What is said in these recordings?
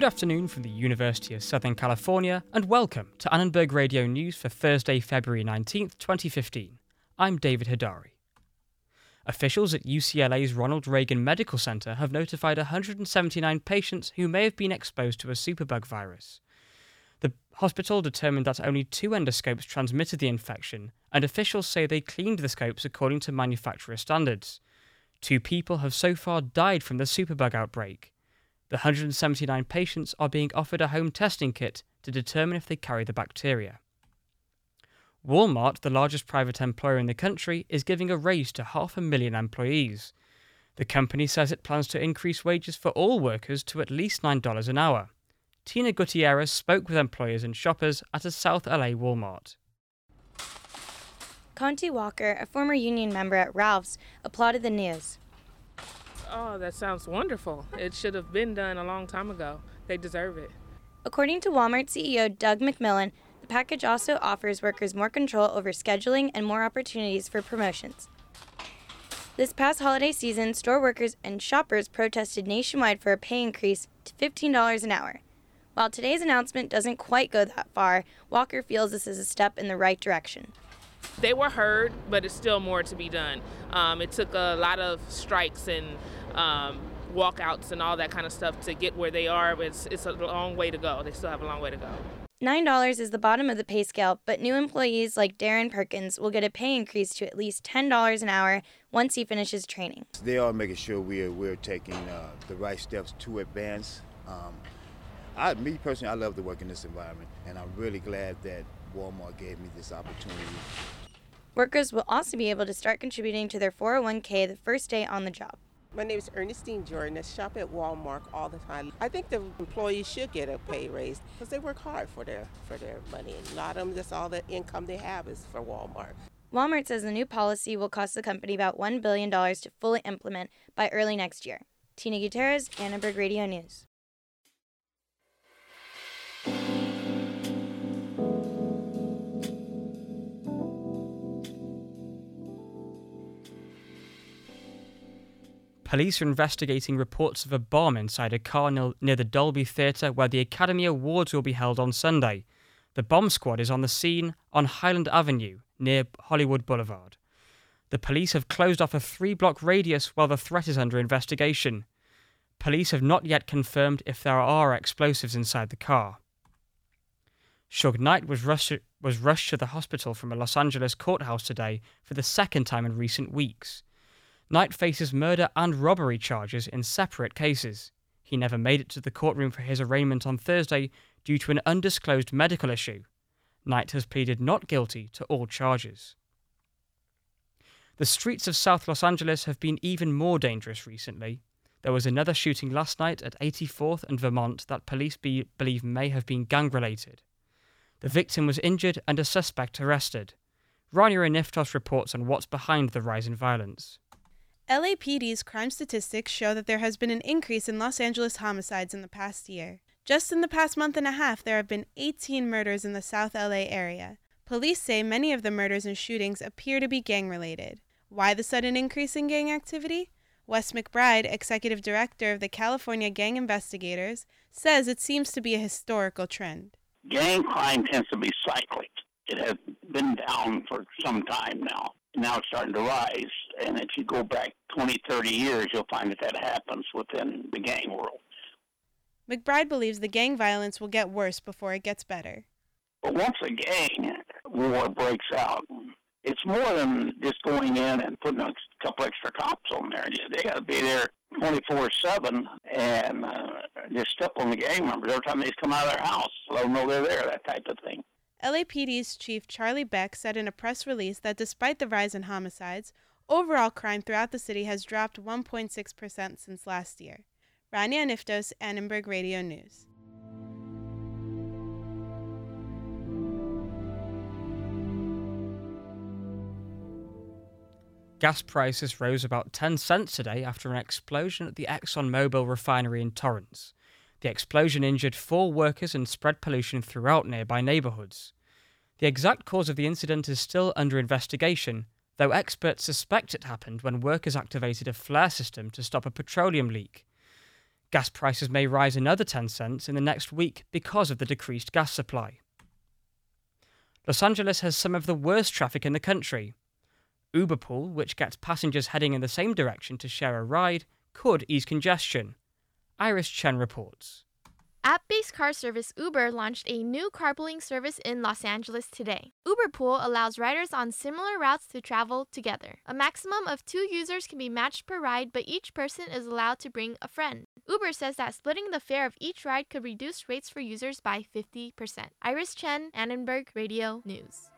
Good afternoon from the University of Southern California, and welcome to Annenberg Radio News for Thursday, February 19th, 2015. I'm David Hodari. Officials at UCLA's Ronald Reagan Medical Center have notified 179 patients who may have been exposed to a superbug virus. The hospital determined that only two endoscopes transmitted the infection, and officials say they cleaned the scopes according to manufacturer standards. Two people have so far died from the superbug outbreak. The 179 patients are being offered a home testing kit to determine if they carry the bacteria. Walmart, the largest private employer in the country, is giving a raise to half a million employees. The company says it plans to increase wages for all workers to at least $9 an hour. Tina Gutierrez spoke with employers and shoppers at a South LA Walmart. Conti Walker, a former union member at Ralph's, applauded the news. Oh, that sounds wonderful. It should have been done a long time ago. They deserve it. According to Walmart CEO Doug McMillon, the package also offers workers more control over scheduling and more opportunities for promotions. This past holiday season, store workers and shoppers protested nationwide for a pay increase to $15 an hour. While today's announcement doesn't quite go that far, Walker feels this is a step in the right direction. They were heard, but it's still more to be done. Um, it took a lot of strikes and um, walkouts and all that kind of stuff to get where they are. It's, it's a long way to go. They still have a long way to go. $9 is the bottom of the pay scale, but new employees like Darren Perkins will get a pay increase to at least $10 an hour once he finishes training. They are making sure we're, we're taking uh, the right steps to advance. Um, I, me personally, I love to work in this environment, and I'm really glad that Walmart gave me this opportunity. Workers will also be able to start contributing to their 401k the first day on the job. My name is Ernestine Jordan. I shop at Walmart all the time. I think the employees should get a pay raise because they work hard for their for their money. A lot of them, that's all the income they have is for Walmart. Walmart says the new policy will cost the company about $1 billion to fully implement by early next year. Tina Gutierrez, Annenberg Radio News. Police are investigating reports of a bomb inside a car near the Dolby Theatre where the Academy Awards will be held on Sunday. The bomb squad is on the scene on Highland Avenue near Hollywood Boulevard. The police have closed off a three block radius while the threat is under investigation. Police have not yet confirmed if there are explosives inside the car. Suge Knight was rushed, was rushed to the hospital from a Los Angeles courthouse today for the second time in recent weeks. Knight faces murder and robbery charges in separate cases. He never made it to the courtroom for his arraignment on Thursday due to an undisclosed medical issue. Knight has pleaded not guilty to all charges. The streets of South Los Angeles have been even more dangerous recently. There was another shooting last night at 84th and Vermont that police be- believe may have been gang related. The victim was injured and a suspect arrested. Rania Niftos reports on what's behind the rise in violence. LAPD's crime statistics show that there has been an increase in Los Angeles homicides in the past year. Just in the past month and a half, there have been 18 murders in the South LA area. Police say many of the murders and shootings appear to be gang related. Why the sudden increase in gang activity? Wes McBride, executive director of the California Gang Investigators, says it seems to be a historical trend. Gang crime tends to be cyclic. It has been down for some time now. Now it's starting to rise. And if you go back 20, 30 years, you'll find that that happens within the gang world. McBride believes the gang violence will get worse before it gets better. But once a gang war breaks out, it's more than just going in and putting a couple extra cops on there. They got to be there 24/7 and uh, just step on the gang members every time they come out of their house. Let them know they're there. That type of thing. LAPD's chief Charlie Beck said in a press release that despite the rise in homicides, overall crime throughout the city has dropped 1.6% since last year. Rania Niftos, Annenberg Radio News. Gas prices rose about 10 cents today after an explosion at the ExxonMobil refinery in Torrance. The explosion injured four workers and spread pollution throughout nearby neighbourhoods. The exact cause of the incident is still under investigation, though experts suspect it happened when workers activated a flare system to stop a petroleum leak. Gas prices may rise another 10 cents in the next week because of the decreased gas supply. Los Angeles has some of the worst traffic in the country. Uberpool, which gets passengers heading in the same direction to share a ride, could ease congestion. Iris Chen reports. App based car service Uber launched a new carpooling service in Los Angeles today. Uberpool allows riders on similar routes to travel together. A maximum of two users can be matched per ride, but each person is allowed to bring a friend. Uber says that splitting the fare of each ride could reduce rates for users by 50%. Iris Chen, Annenberg Radio News.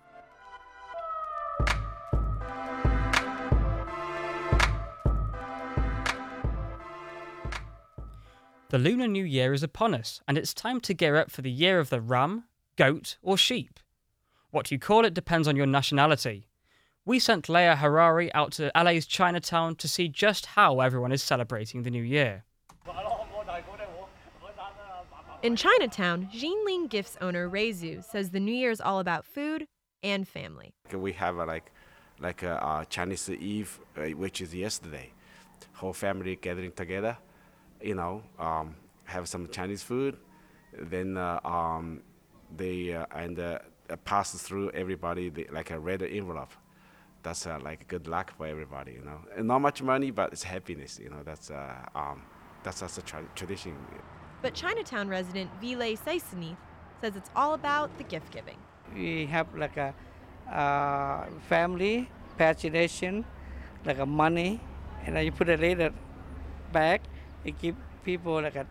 The Lunar New Year is upon us, and it's time to gear up for the year of the ram, goat, or sheep. What you call it depends on your nationality. We sent Leah Harari out to LA's Chinatown to see just how everyone is celebrating the new year. In Chinatown, Jinling Gifts owner Ray Zhu says the New Year is all about food and family. We have a, like like a, uh, Chinese Eve, uh, which is yesterday. Whole family gathering together, you know, um, have some Chinese food, then uh, um, they uh, and uh, pass through everybody the, like a red envelope. That's uh, like good luck for everybody, you know. And not much money, but it's happiness, you know. That's uh, um, that's just a tra- tradition. But Chinatown resident Vile Saisani says it's all about the gift giving. We have like a uh, family, passionation, like a money, and then you put a later back. You give people like a,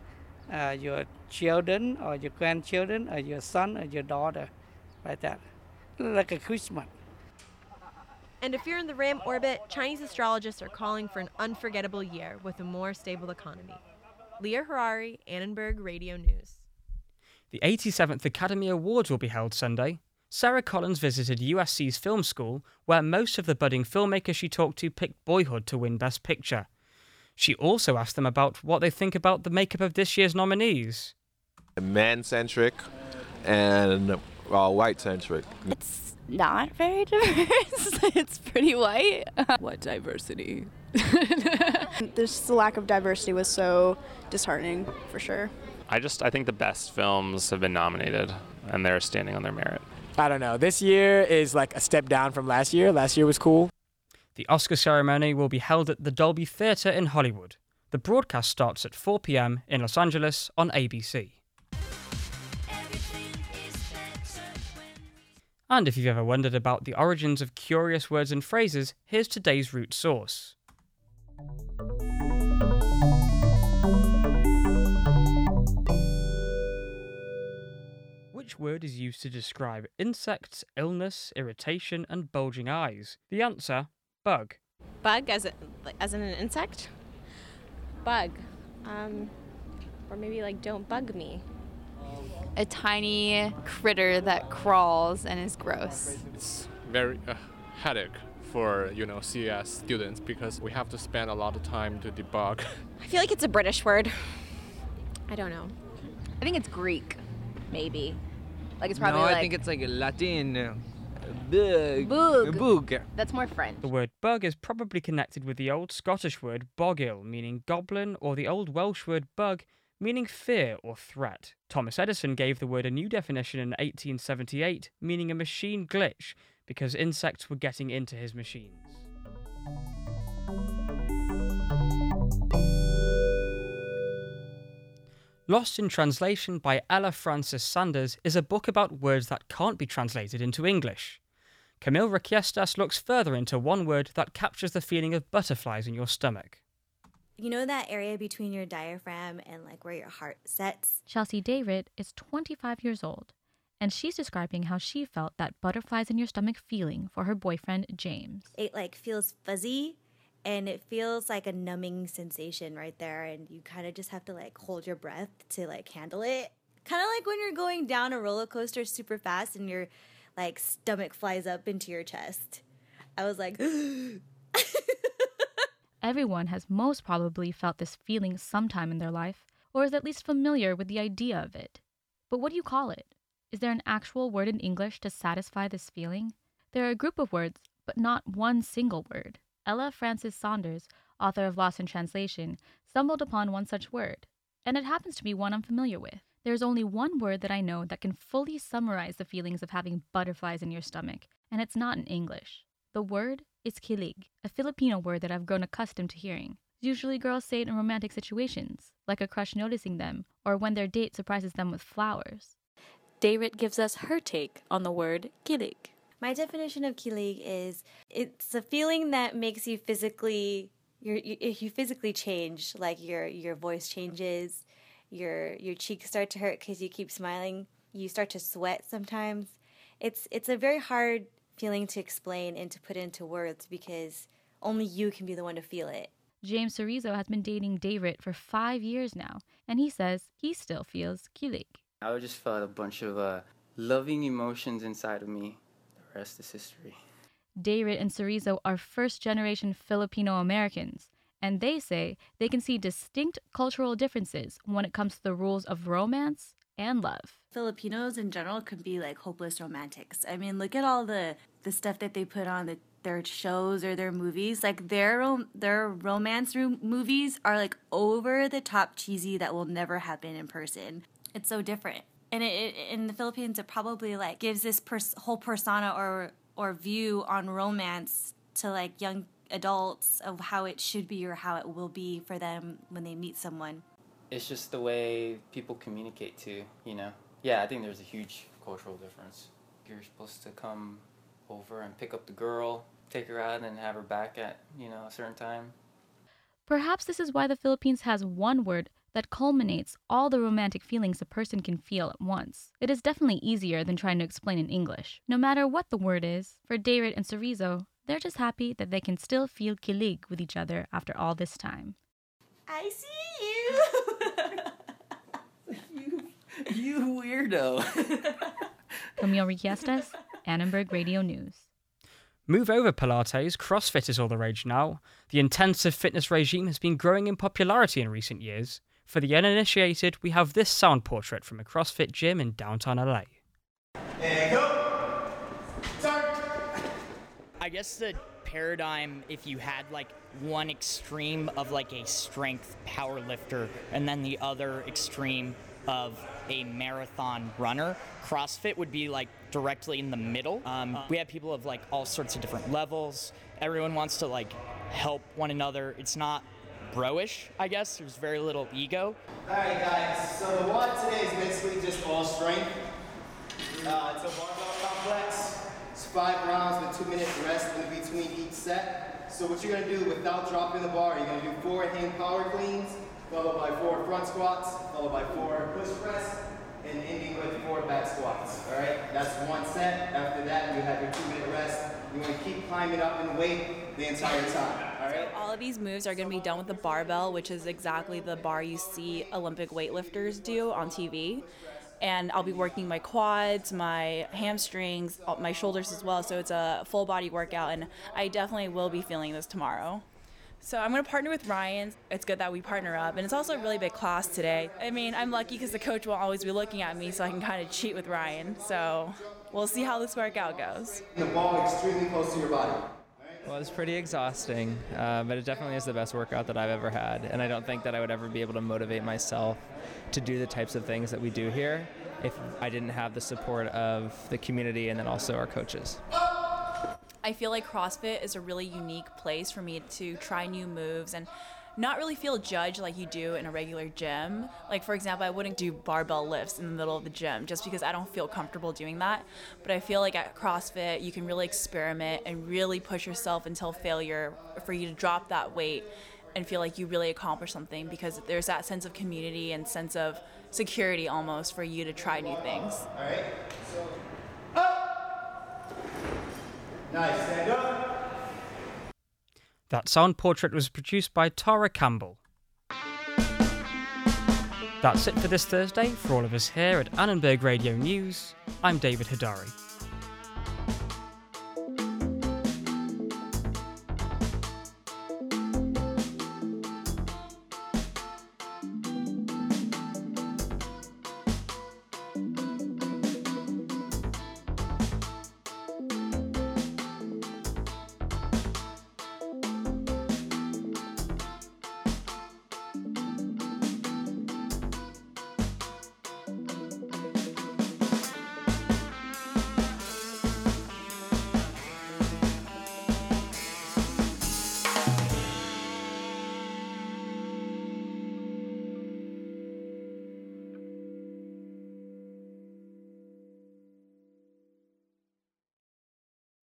uh, your children or your grandchildren or your son or your daughter, like that, like a Christmas. And if you're in the RAM orbit, Chinese astrologists are calling for an unforgettable year with a more stable economy. Leah Harari, Annenberg Radio News. The 87th Academy Awards will be held Sunday. Sarah Collins visited USC's film school, where most of the budding filmmakers she talked to picked Boyhood to win Best Picture. She also asked them about what they think about the makeup of this year's nominees. Man centric and uh, white centric. It's not very diverse, it's pretty white. what diversity? this the lack of diversity was so disheartening for sure. I just I think the best films have been nominated and they're standing on their merit. I don't know. This year is like a step down from last year. Last year was cool. The Oscar ceremony will be held at the Dolby Theatre in Hollywood. The broadcast starts at 4 p.m. in Los Angeles on ABC. And if you've ever wondered about the origins of curious words and phrases, here's today's root source. Which word is used to describe insects, illness, irritation, and bulging eyes? The answer bug. Bug as a, as in an insect? Bug. Um, or maybe like don't bug me. A tiny critter that crawls and is gross. It's very uh, headache for you know CS students because we have to spend a lot of time to debug. I feel like it's a British word. I don't know. I think it's Greek, maybe. Like it's probably no, like I think it's like Latin. Bug. Bug. Bug. That's more French. The word bug is probably connected with the old Scottish word bogil, meaning goblin, or the old Welsh word bug, meaning fear or threat. Thomas Edison gave the word a new definition in 1878, meaning a machine glitch, because insects were getting into his machines. Lost in Translation by Ella Frances Sanders is a book about words that can't be translated into English. Camille Requiestas looks further into one word that captures the feeling of butterflies in your stomach. You know that area between your diaphragm and like where your heart sets? Chelsea Dayrit is 25 years old, and she's describing how she felt that butterflies in your stomach feeling for her boyfriend, James. It like feels fuzzy and it feels like a numbing sensation right there and you kind of just have to like hold your breath to like handle it. Kind of like when you're going down a roller coaster super fast and your like stomach flies up into your chest. I was like Everyone has most probably felt this feeling sometime in their life, or is at least familiar with the idea of it. But what do you call it? Is there an actual word in English to satisfy this feeling? There are a group of words, but not one single word. Ella Frances Sanders, author of Lost in Translation, stumbled upon one such word and it happens to be one I'm familiar with. There's only one word that I know that can fully summarize the feelings of having butterflies in your stomach, and it's not in English. The word is kilig, a Filipino word that I've grown accustomed to hearing. Usually, girls say it in romantic situations, like a crush noticing them, or when their date surprises them with flowers. Dayrit gives us her take on the word kilig. My definition of kilig is it's a feeling that makes you physically you you physically change, like your your voice changes, your your cheeks start to hurt because you keep smiling. You start to sweat sometimes. It's it's a very hard feeling to explain and to put into words because only you can be the one to feel it. James Cerezo has been dating Dayrit for five years now, and he says he still feels kilig. I just felt a bunch of uh, loving emotions inside of me. The rest is history. Dayrit and Cerezo are first generation Filipino Americans, and they say they can see distinct cultural differences when it comes to the rules of romance and love. Filipinos in general can be like hopeless romantics. I mean, look at all the the stuff that they put on the, their shows or their movies. Like their their romance room movies are like over the top cheesy that will never happen in person. It's so different. And it, it in the Philippines, it probably like gives this pers- whole persona or or view on romance to like young adults of how it should be or how it will be for them when they meet someone. It's just the way people communicate too, you know. Yeah, I think there's a huge cultural difference. You're supposed to come over and pick up the girl, take her out and have her back at, you know, a certain time. Perhaps this is why the Philippines has one word that culminates all the romantic feelings a person can feel at once. It is definitely easier than trying to explain in English. No matter what the word is, for Dayrit and Cerezo, they're just happy that they can still feel kilig with each other after all this time. I see you. you weirdo. Camille Riquiestas, Annenberg Radio News. Move over Pilates, CrossFit is all the rage now. The intensive fitness regime has been growing in popularity in recent years. For the uninitiated, we have this sound portrait from a CrossFit gym in downtown LA. And go! Start! I guess the paradigm, if you had like one extreme of like a strength power lifter and then the other extreme of a marathon runner, CrossFit would be like directly in the middle. Um, we have people of like all sorts of different levels. Everyone wants to like help one another. It's not bro-ish, I guess. There's very little ego. All right, guys. So the WOD today is basically just all strength. Uh, it's a barbell complex. It's five rounds with two minutes rest in between each set. So what you're gonna do without dropping the bar, you're gonna do four hang power cleans, followed by four front squats, followed by four push press, and ending with four back squats. All right, that's one set. After that, you have your two minute rest. You want to keep climbing up in weight the entire time. All right. All of these moves are going to be done with the barbell, which is exactly the bar you see Olympic weightlifters do on TV. And I'll be working my quads, my hamstrings, my shoulders as well. So it's a full body workout, and I definitely will be feeling this tomorrow. So I'm going to partner with Ryan. It's good that we partner up, and it's also a really big class today. I mean, I'm lucky because the coach will always be looking at me, so I can kind of cheat with Ryan. So we'll see how this workout goes. The ball extremely close to your body. Well, it's pretty exhausting, uh, but it definitely is the best workout that I've ever had. And I don't think that I would ever be able to motivate myself to do the types of things that we do here if I didn't have the support of the community and then also our coaches. I feel like CrossFit is a really unique place for me to try new moves and not really feel judged like you do in a regular gym. Like, for example, I wouldn't do barbell lifts in the middle of the gym just because I don't feel comfortable doing that. But I feel like at CrossFit, you can really experiment and really push yourself until failure for you to drop that weight and feel like you really accomplished something because there's that sense of community and sense of security almost for you to try new things. All right. So, up. Nice. Stand up. That sound portrait was produced by Tara Campbell. That's it for this Thursday. For all of us here at Annenberg Radio News, I'm David Hodari.